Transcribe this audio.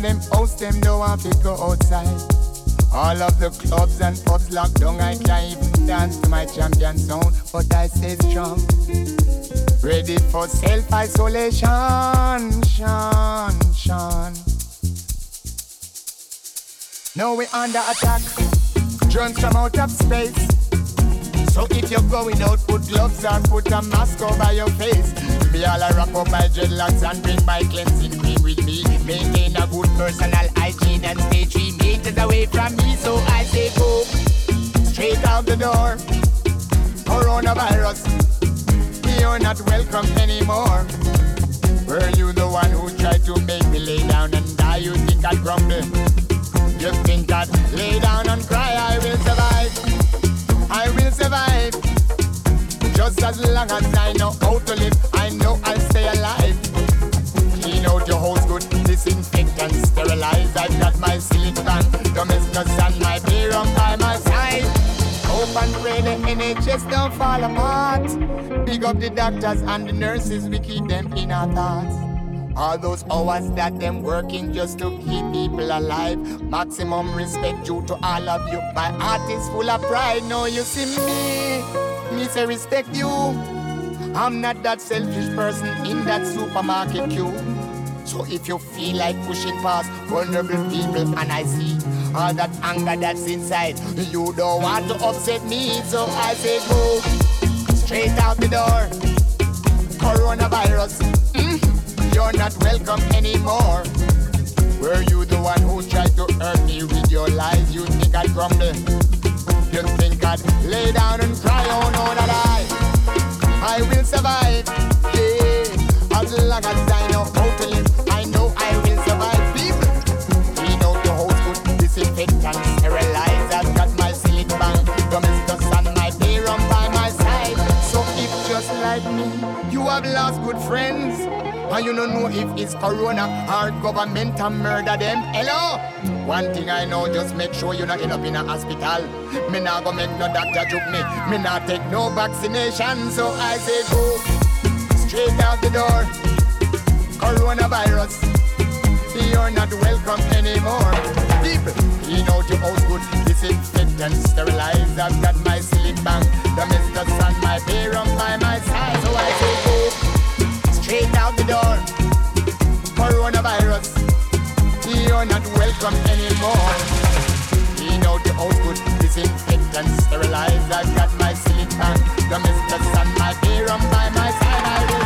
a them house, them don't want to go outside. All of the clubs and pubs locked down, I can't even dance to my champion sound, but I stay strong. Ready for self-isolation, Sean, Sean. Now we under attack, drones from out of space. So if you're going out, put gloves on, put a mask over your face. Me all I wrap up my dreadlocks and bring my cleansing good personal hygiene and stay three meters away from me. So I say go straight out the door. Coronavirus, you're not welcome anymore. Were you the one who tried to make me lay down and die? You think I'd grumble? You think I'd lay down and cry? I will survive. I will survive. Just as long as I know how to live, NHS don't fall apart. Big up the doctors and the nurses, we keep them in our thoughts. All those hours that them working just to keep people alive. Maximum respect due to all of you. My heart is full of pride. Now you see me me say respect you. I'm not that selfish person in that supermarket queue. So if you feel like pushing past vulnerable people and I see all that anger that's inside, you don't want to upset me. So I say go straight out the door. Coronavirus, mm, you're not welcome anymore. Were you the one who tried to hurt me with your lies? You think I'd grumble? You think I'd lay down and cry? Oh no, that I, I will survive. Yeah, as long as I know how to live, have lost good friends. And you don't know if it's corona or government and murder them. Hello? One thing I know, just make sure you not end up in a hospital. Me not go make no doctor joke me. Me not take no vaccination, so I say go straight out the door. Coronavirus, you're not welcome anymore. People, clean out your house good, disinfect and sterilize. I've got my ceiling bank, the Mr. Sun, my beer on by my side, so I say go straight out the door. Coronavirus, you're not welcome anymore. Clean out the house good, disinfect and sterilize. I've got my fan, the Mr. Sun, my on by my side. I will